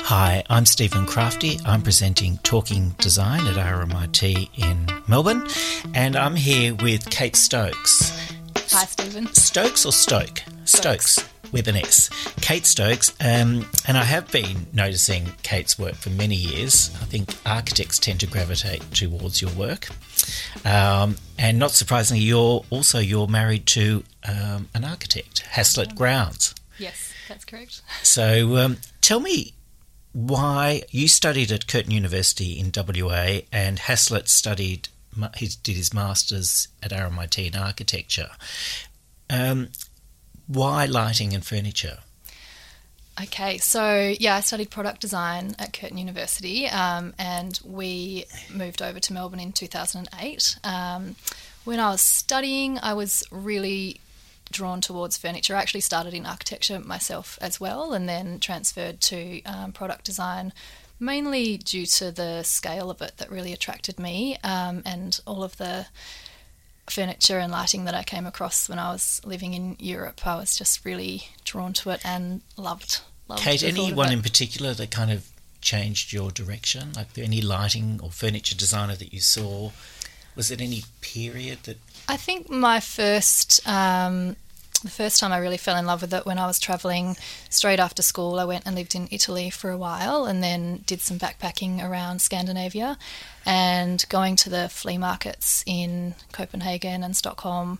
Hi, I'm Stephen Crafti. I'm presenting Talking Design at RMIT in Melbourne, and I'm here with Kate Stokes. Hi, Stephen. Stokes or Stoke? Stokes. Stokes with an S. Kate Stokes, um, and I have been noticing Kate's work for many years. I think architects tend to gravitate towards your work, um, and not surprisingly, you're also you're married to um, an architect, Haslett Grounds. Yes, that's correct. So, um, tell me why you studied at Curtin University in WA, and Haslett studied he did his masters at RMIT in architecture. Um, why lighting and furniture? Okay, so yeah, I studied product design at Curtin University, um, and we moved over to Melbourne in 2008. Um, when I was studying, I was really drawn towards furniture. I actually started in architecture myself as well, and then transferred to um, product design, mainly due to the scale of it that really attracted me, um, and all of the furniture and lighting that I came across when I was living in Europe. I was just really drawn to it and loved. loved Kate, the thought of anyone in particular that kind of changed your direction? Like any lighting or furniture designer that you saw? Was it any period that I think my first, um, the first time I really fell in love with it when I was travelling straight after school. I went and lived in Italy for a while and then did some backpacking around Scandinavia and going to the flea markets in Copenhagen and Stockholm.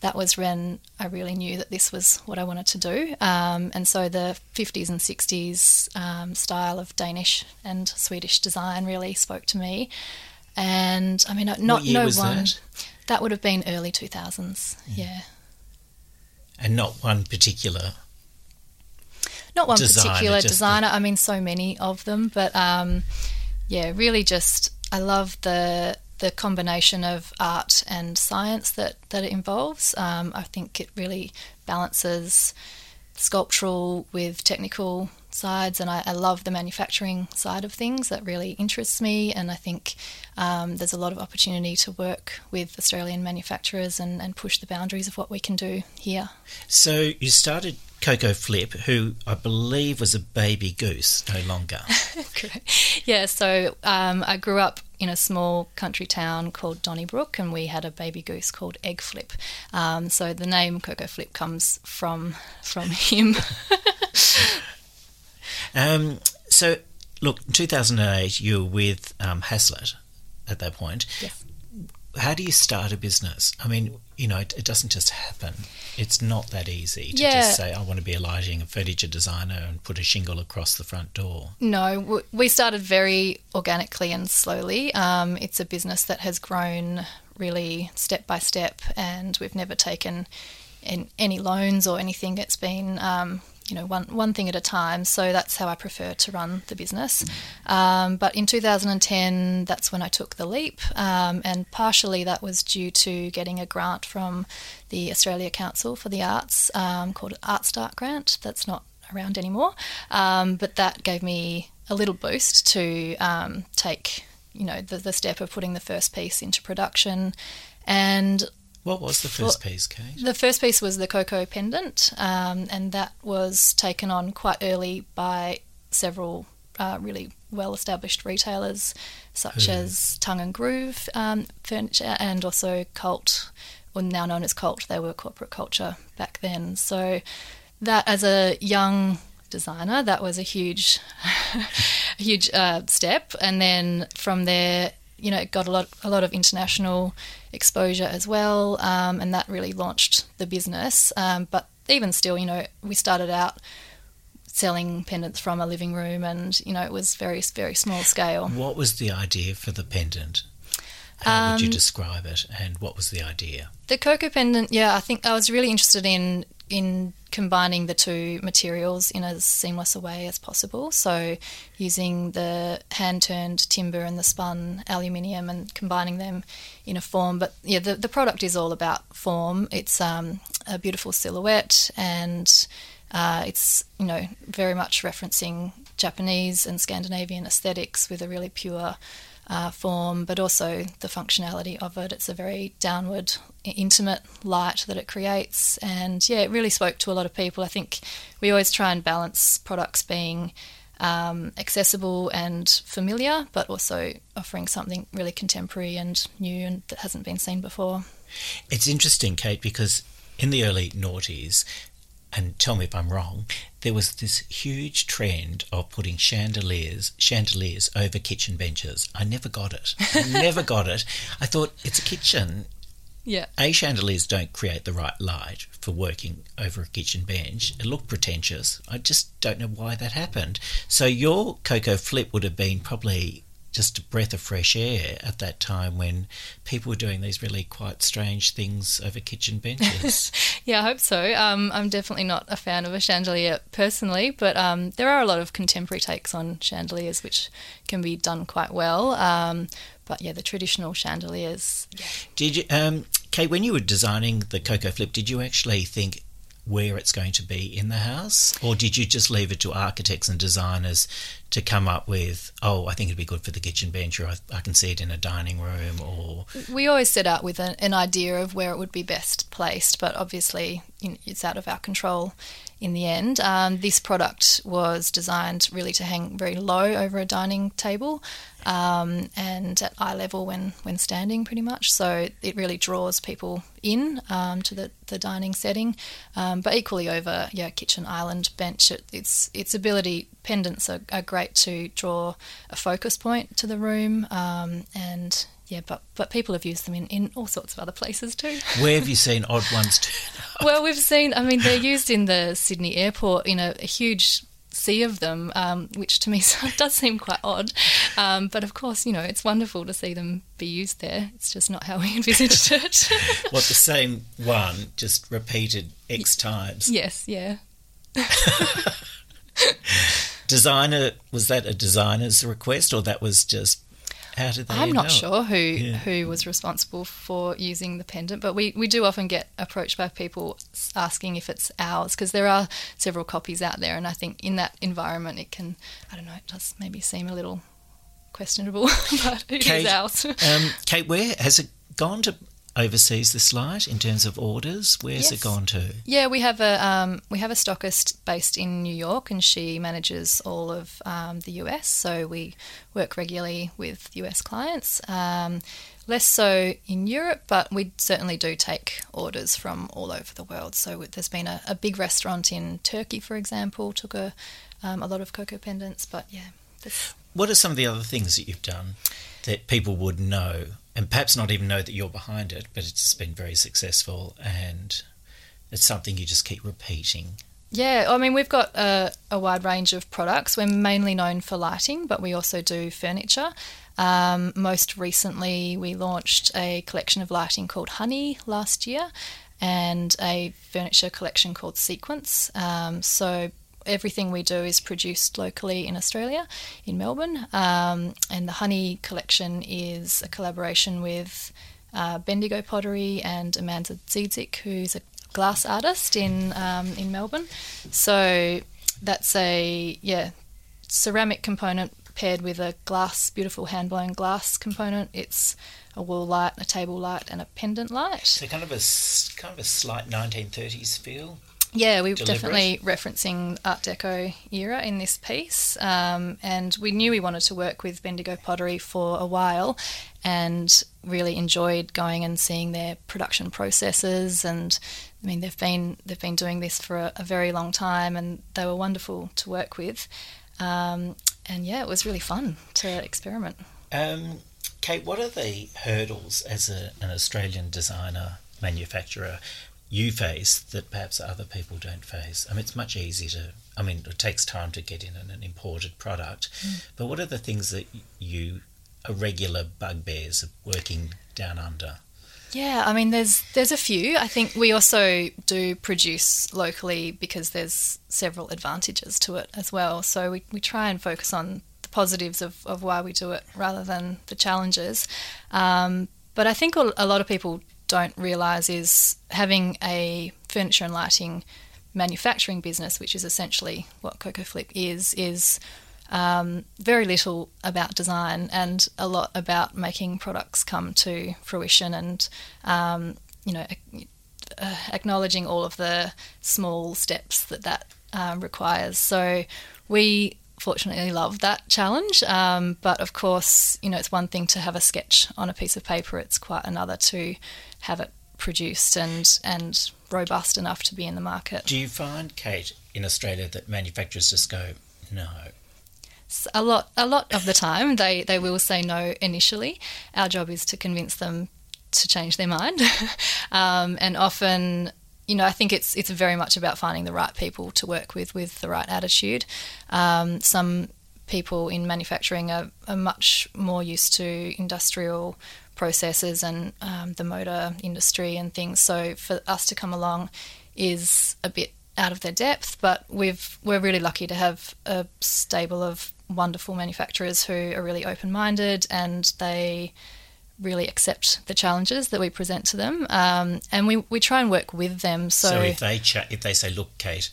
That was when I really knew that this was what I wanted to do. Um, and so the 50s and 60s um, style of Danish and Swedish design really spoke to me. And I mean, not What year no one. that? That would have been early 2000s, yeah. and not one particular Not one Designer, particular just the- designer, I mean, so many of them, but um, yeah, really just, I love the the combination of art and science that, that it involves. Um, I think it really balances sculptural with technical sides, and I, I love the manufacturing side of things. That really interests me, and I think um, there's a lot of opportunity to work with Australian manufacturers and, and push the boundaries of what we can do here. So you started Coco Flip, who I believe was a baby goose, no longer. Correct. Yeah, so um, I grew up in a small country town called Donnybrook, and we had a baby goose called Egg Flip. Um, so the name Coco Flip comes from from him. Um, so, look, 2008, you were with um, Haslett at that point. Yes. How do you start a business? I mean, you know, it, it doesn't just happen. It's not that easy to Yeah. just say, I want to be a lighting and furniture designer and put a shingle across the front door. No, we started very organically and slowly. Um, it's a business that has grown really step by step, and we've never taken in any loans or anything. It's been um, you know one one thing at a time. So that's how I prefer to run the business. Um, but in 2010, that's when I took the leap, um, and partially that was due to getting a grant from the Australia Council for the Arts um, called Art Start Grant. That's not around anymore, um, but that gave me a little boost to um, take you know the, the step of putting the first piece into production and What was the Well- first piece, Kate? the first piece was the Coco pendant, um, and that was taken on quite early by several uh, really well-established retailers, such Who? as Tongue and Groove um, Furniture, and also Cult, or now known as Cult. They were corporate culture back then. So that, as a young designer, that was a huge, a huge uh, step. And then from there, you know, it got a lot, a lot of international exposure as well, um, and that really launched the business. Um, but even still, you know, we started out selling pendants from a living room, and you know, it was very, very small scale. What was the idea for the pendant? How would you Um, describe it, and what was the idea? The Coco pendant, yeah, I think I was really interested in in combining the two materials in as seamless a way as possible. So using the hand turned timber and the spun aluminium and combining them in a form. But yeah, the, the product is all about form. It's um, a beautiful silhouette and uh, it's you know very much referencing Japanese and Scandinavian aesthetics with a really pure uh, form, but also the functionality of it. It's a very downward, intimate light that it creates, and yeah, it really spoke to a lot of people. I think we always try and balance products being um, accessible and familiar, but also offering something really contemporary and new and that hasn't been seen before. It's interesting, Kate, because in the early noughties, and tell me if I'm wrong, there was this huge trend of putting chandeliers chandeliers over kitchen benches. I never got it. I never got it. I thought it's a kitchen. Yeah. A chandeliers don't create the right light for working over a kitchen bench. It looked pretentious. I just don't know why that happened. So your Coco Flip would have been probably just a breath of fresh air at that time when people were doing these really quite strange things over kitchen benches. yeah, I hope so. Um, I'm definitely not a fan of a chandelier personally, but um, there are a lot of contemporary takes on chandeliers which can be done quite well. Um, but yeah, the traditional chandeliers. Yeah. Did you, um, Kate, when you were designing the Coco Flip, did you actually think where it's going to be in the house? Or did you just leave it to architects and designers to come up with, oh, I think it'd be good for the kitchen bench, or I, I can see it in a dining room, or. We always set out with an, an idea of where it would be best placed, but obviously it's out of our control in the end. Um, this product was designed really to hang very low over a dining table um, and at eye level when, when standing, pretty much. So it really draws people in um, to the, the dining setting, um, but equally over yeah kitchen island bench. It, its its ability pendants are, are, great to draw a focus point to the room um, and yeah, but but people have used them in, in all sorts of other places too. Where have you seen odd ones turn up? Well, we've seen. I mean, they're used in the Sydney airport in a, a huge sea of them, um, which to me does seem quite odd. Um, but of course, you know, it's wonderful to see them be used there. It's just not how we envisaged it. what the same one just repeated X times? Yes, yeah. Designer was that a designer's request, or that was just how did they? I'm not sure who yeah. who was responsible for using the pendant, but we, we do often get approached by people asking if it's ours because there are several copies out there, and I think in that environment it can I don't know it does maybe seem a little questionable, but it Kate, is ours. um, Kate, where has it gone to overseas this light in terms of orders? Where's yes. it gone to? Yeah, we have a um, we have a stockist based in New York, and she manages all of um, the US. So we work regularly with US clients. Um, less so in Europe, but we certainly do take orders from all over the world. So there's been a, a big restaurant in Turkey, for example, took a um, a lot of coco pendants. But yeah. What are some of the other things that you've done that people would know and perhaps not even know that you're behind it, but it's been very successful and it's something you just keep repeating. Yeah, I mean, we've got a, a wide range of products. We're mainly known for lighting, but we also do furniture. Um, most recently, we launched a collection of lighting called Honey last year and a furniture collection called Sequence. Um, so everything we do is produced locally in Australia, in Melbourne. Um, and the Honey collection is a collaboration with uh, Bendigo Pottery and Amanda Dziedzic, who's a glass artist in um, in Melbourne. So that's a yeah ceramic component paired with a glass, beautiful hand blown glass component. It's a wall light, a table light, and a pendant light. So kind of a kind of a slight 1930s feel. Yeah, we were definitely referencing Art Deco era in this piece, um, and we knew we wanted to work with Bendigo Pottery for a while, and really enjoyed going and seeing their production processes. And I mean, they've been they've been doing this for a, a very long time, and they were wonderful to work with. Um, and yeah, it was really fun to experiment. Um, Kate, what are the hurdles as a, an Australian designer manufacturer you face that perhaps other people don't face? I mean, it's much easier to, I mean, it takes time to get in an imported product, mm. but what are the things that you are regular bugbears of working down under? Yeah, I mean, there's there's a few. I think we also do produce locally because there's several advantages to it as well. So we, we try and focus on the positives of, of why we do it rather than the challenges. Um, but I think a lot of people don't realise is having a furniture and lighting manufacturing business, which is essentially what Coco Flip is, is um, very little about design and a lot about making products come to fruition and um, you know uh, acknowledging all of the small steps that that um, requires. So we fortunately love that challenge. Um, but of course, you know, it's one thing to have a sketch on a piece of paper, it's quite another to have it produced and, and robust enough to be in the market. Do you find, Kate, in Australia that manufacturers just go, no? A lot, a lot of the time, they, they will say no initially. Our job is to convince them to change their mind, um, and often you know, I think it's it's very much about finding the right people to work with with the right attitude. Um, some people in manufacturing are, are, much more used to industrial processes and um, the motor industry and things. So for us to come along is a bit out of their depth, but we've we're really lucky to have a stable of wonderful manufacturers who are really open minded and they really accept the challenges that we present to them, um, and we, we try and work with them. So, so if they cha- if they say, "Look, Kate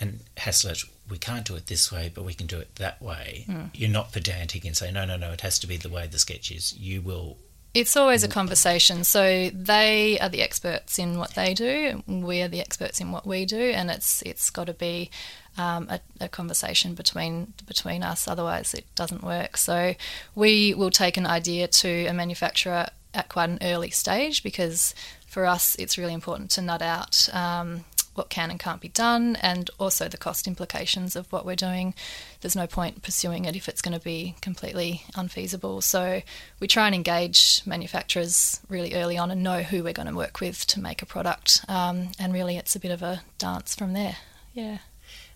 and Haslett, we can't do it this way, but we can do it that way," mm. you're not pedantic and say, "No, no, no, it has to be the way the sketch is." You will. It's always a conversation. So they are the experts in what they do. We are the experts in what we do, and it's it's got to be um, a, a, conversation between between us. Otherwise, it doesn't work. So we will take an idea to a manufacturer at quite an early stage because for us, it's really important to nut out. Um, what can and can't be done, and also the cost implications of what we're doing. There's no point pursuing it if it's going to be completely unfeasible. So we try and engage manufacturers really early on and know who we're going to work with to make a product. Um, and really, it's a bit of a dance from there. Yeah.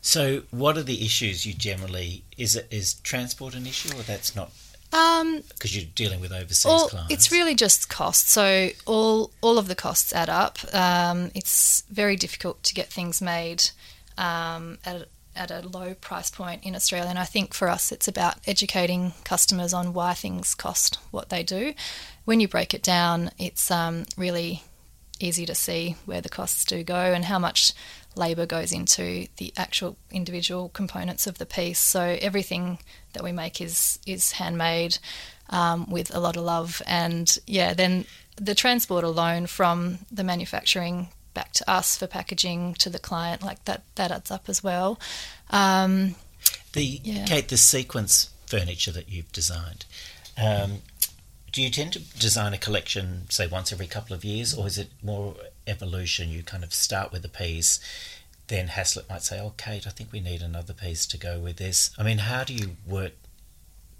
So, what are the issues you generally? Is it is transport an issue, or that's not? Um, because you're dealing with overseas all, clients. It's really just cost. So all all of the costs add up. Um, it's very difficult to get things made um, at at a low price point in Australia. And I think for us, it's about educating customers on why things cost what they do. When you break it down, it's um, really easy to see where the costs do go and how much labour goes into the actual individual components of the piece. So everything that we make is is handmade um, with a lot of love, and yeah, then the transport alone from the manufacturing back to us for packaging to the client, like that, that adds up as well. Um, the yeah. Kate, the sequence furniture that you've designed. Um, do you tend to design a collection, say, once every couple of years, or is it more evolution? You kind of start with a piece, then Haslett might say, "Oh, Kate, I think we need another piece to go with this." I mean, how do you work?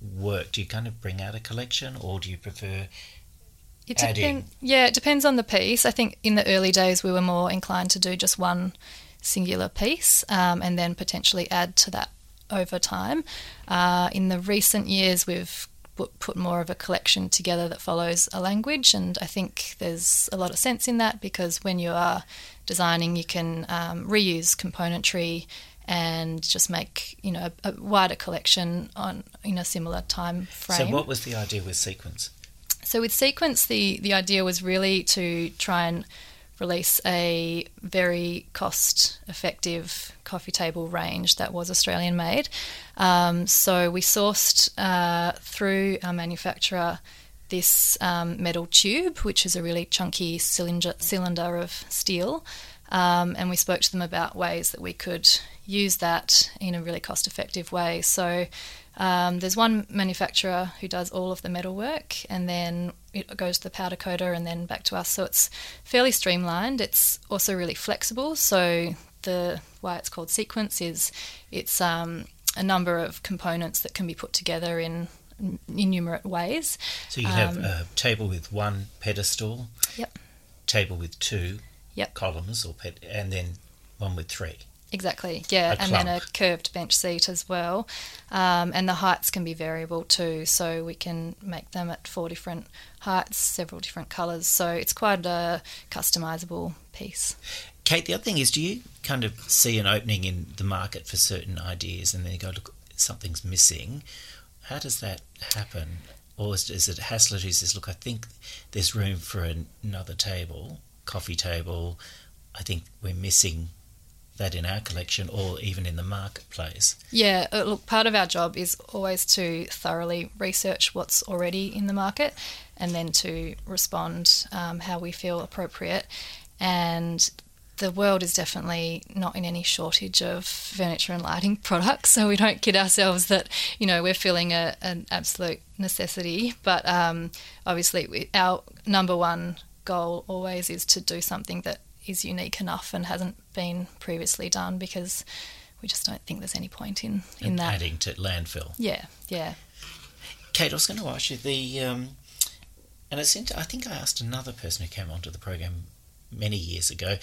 Work? Do you kind of bring out a collection, or do you prefer? It depends. Yeah, it depends on the piece. I think in the early days we were more inclined to do just one singular piece, um, and then potentially add to that over time. Uh, in the recent years, we've put more of a collection together that follows a language. And I think there's a lot of sense in that because when you are designing, you can um, reuse componentry and just make you know a, a, wider collection on in a similar time frame. So, what was the idea with Sequence? So, with Sequence, the the idea was really to try and release a very cost effective coffee table range that was Australian made. Um, so we sourced uh, through our manufacturer this um, metal tube, which is a really chunky cylinder, cylinder of steel. Um, and we spoke to them about ways that we could use that in a really cost effective way. So um, there's one manufacturer who does all of the metal work, and then it goes to the powder coater and then back to us. So it's fairly streamlined. It's also really flexible. So the why it's called sequence is it's um, a number of components that can be put together in innumerate ways. So you have um, a table with one pedestal. Yep. Table with two. Yep. Columns or ped- and then one with three. Exactly, yeah, and then a curved bench seat as well. Um, and the heights can be variable too, so we can make them at four different heights, several different colours. So it's quite a customisable piece. Kate, the other thing is, do you kind of see an opening in the market for certain ideas and then you go, look, something's missing? How does that happen? Or is, is it Haslett who says, look, I think there's room for another table, coffee table. I think we're missing that in our collection or even in the marketplace? Yeah, uh, look, part of our job is always to thoroughly research what's already in the market and then to respond um, how we feel appropriate. And the world is definitely not in any shortage of furniture and lighting products, so we don't kid ourselves that you know we're feeling a, an absolute necessity. But um, obviously, we, our number one goal always is to do something that is unique enough and hasn't been previously done because we just don't think there's any point in in and that. adding to landfill. Yeah, yeah. Kate, I was going to ask you the, um, and it's I think I asked another person who came onto the program many years ago.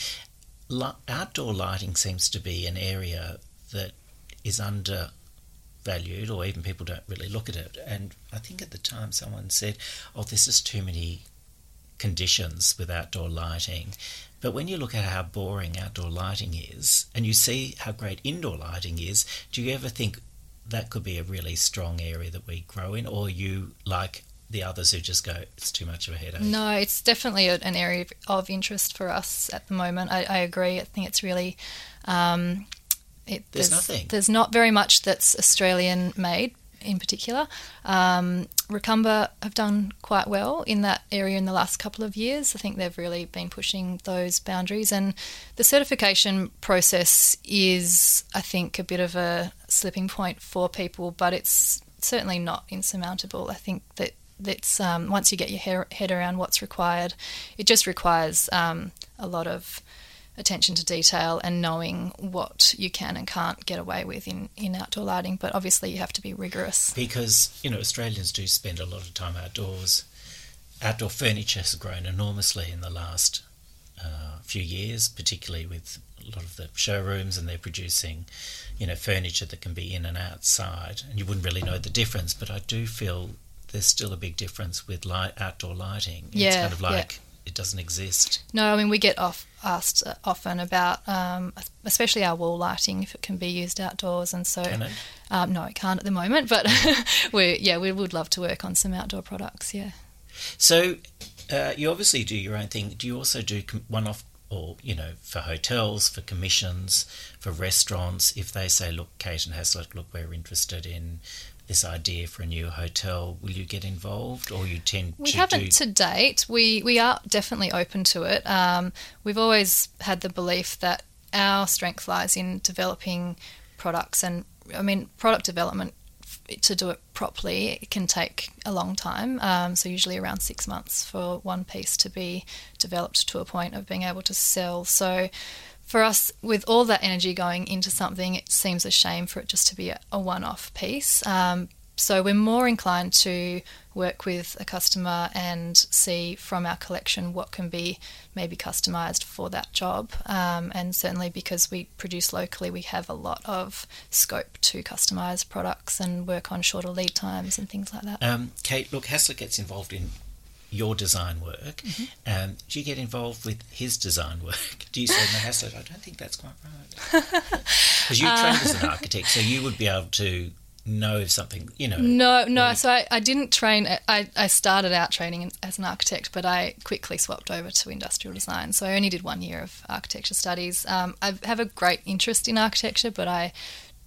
Li- outdoor lighting seems to be an area that is undervalued, or even people don't really look at it. And I think at the time someone said, "Oh, there's just too many conditions with outdoor lighting." But when you look at how boring outdoor lighting is, and you see how great indoor lighting is, do you ever think that could be a really strong area that we grow in, or you like the others who just go, it's too much of a headache? No, it's definitely an area of- interest for us at the moment. I, I agree. I think it's really. Um, it, There's nothing. There's not very much that's Australian made in particular. Um, have done quite well in that area in the last couple of years. I think they've really been pushing those boundaries, and the certification process is, I think, a bit of a slipping point for people, but it's certainly not insurmountable. I think that that's um, once you get your head around what's required, it just requires um, a lot of attention to detail and knowing what you can and can't get away with in, in outdoor lighting. But obviously, you have to be rigorous. Because, you know, Australians do spend a lot of time outdoors. Outdoor furniture has grown enormously in the last uh, few years, particularly with a lot of the showrooms, and they're producing, you know, furniture that can be in and outside. And you wouldn't really know the difference, but I do feel there's still a big difference with light, outdoor lighting. it's Yeah, kind of yeah. It doesn't exist. No, I mean, we get off, asked uh, often about, um, especially our wall lighting, if it can be used outdoors. And so, Can it? Um, no, it can't at the moment, but we yeah, we would love to work on some outdoor products, yeah. So, uh, you obviously do your own thing. Do you also do one-off, or you know, for hotels, for commissions, for restaurants? If they say, "Look, Kate and Haslett, look, we're interested in this idea for a new hotel," will you get involved, or you tend to We to haven't do? to date. We we are definitely open to it. Um, we've always had the belief that our strength lies in developing products, and I mean product development to do it properly it can take a long time. Um, so usually around six months for one piece to be developed to a point of being able to sell. So. For us, with all that energy going into something, it seems a shame for it just to be a, a one off piece. Um, so we're more inclined to work with a customer and see from our collection what can be maybe customized for that job. Um, and certainly because we produce locally, we have a lot of scope to customize products and work on shorter lead times and things like that. Um, Kate, look, Haslett gets involved in your design work. Mm-hmm. Um, do you get involved with his design work? Do you say, no, Haslett, I don't think that's quite right? Because you trained as an architect, so you would be able to know something, you know. No, no. Well, So I, I didn't train. I, I started out training as an architect, but I quickly swapped over to industrial design. So I only did one year of architecture studies. Um, I have a great interest in architecture, but I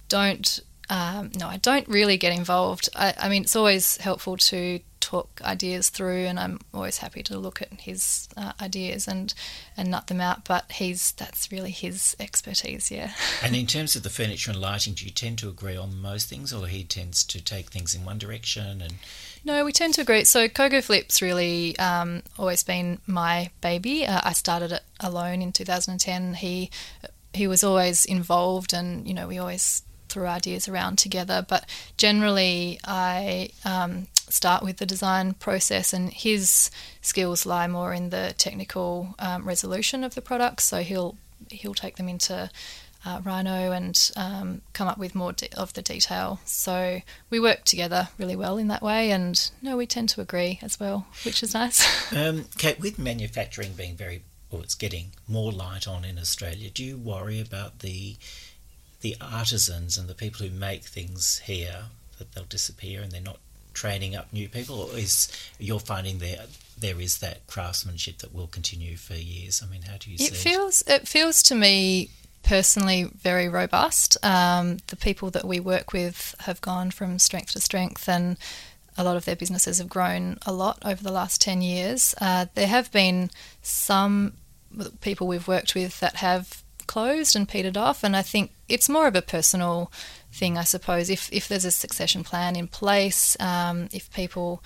don't. Um, no, I don't really get involved. I, I mean, it's always helpful to talk ideas through, and I'm always happy to look at his uh, ideas and and nut them out. But he's that's really his expertise. Yeah. And in terms of the furniture and lighting, do you tend to agree on most things, or he tends to take things in one direction? And No, we tend to agree. So Coco Flip's really um, always been my baby. Uh, I started it alone in 2010. He he was always involved, and you know we always threw ideas around together. But generally, I um, start with the design process, and his skills lie more in the technical um, resolution of the products. So he'll he'll take them into uh, Rhino and um, come up with more de- of the detail. So we work together really well in that way, and no, we tend to agree as well, which is nice. um, Kate, with manufacturing being very, or it's getting more light on in Australia, do you worry about the the artisans and the people who make things here that they'll disappear and they're not training up new people, or is you're finding there there is that craftsmanship that will continue for years? I mean, how do you it see feels it feels to me personally very robust. Um, the people that we work with have gone from strength to strength, and a lot of their businesses have grown a lot over the last ten years. Uh, there have been some people we've worked with that have closed and petered off. And I think it's more of a personal thing, I suppose. If if there's a succession plan in place, um, if people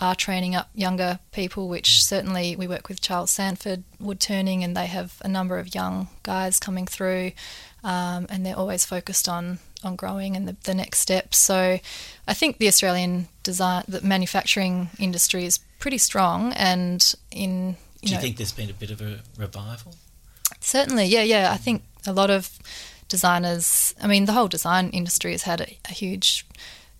are training up younger people, which certainly we work with Charles Sandford Wood Turning, and they have a number of young guys coming through, um, and they're always focused on on growing and the, the next steps. So, I think the Australian design, the manufacturing industry is pretty strong, and in do you know, think there's been a bit of a revival? Certainly, yeah, yeah. I think a lot of designers. I mean, the whole design industry has had a, a huge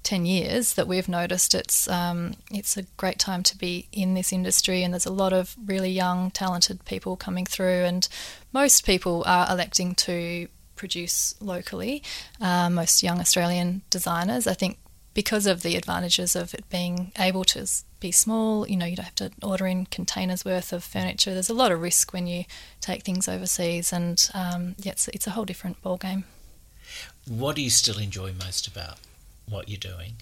10 years that we've noticed it's um, it's a great time to be in this industry and there's a lot of really young talented people coming through and most people are electing to produce locally uh, most young Australian designers I think because of the advantages of it being able to be small you know you don't have to order in containers worth of furniture there's a lot of risk when you take things overseas and um, yeah, it's, it's a whole different ball game what do you still enjoy most about what you're doing?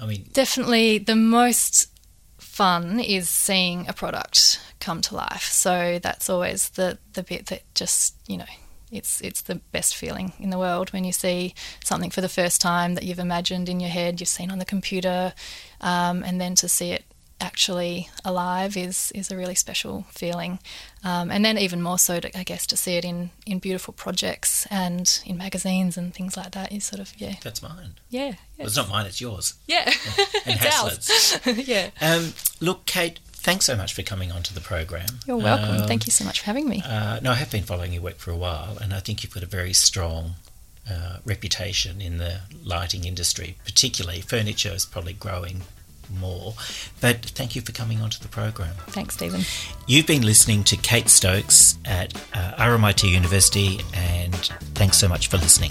I mean, definitely the most fun is seeing a product come to life. So that's always the the bit that just you know it's it's the best feeling in the world when you see something for the first time that you've imagined in your head, you've seen on the computer, um, and then to see it actually alive is is a really special feeling. Um, and then even more so, to, I guess, to see it in, in beautiful projects and in magazines and things like that is sort of yeah. That's mine. Yeah, well, it's not mine; it's yours. Yeah, and ours. yeah. Um, look, Kate. Thanks so much for coming onto the program. You're welcome. Um, Thank you so much for having me. Uh, no, I have been following your work for a while, and I think you've got a very strong uh, reputation in the lighting industry, particularly furniture is probably growing more. But thank you for coming onto the program. Thanks, Stephen. You've been listening to Kate Stokes at uh, RMIT University, and thanks so much for listening.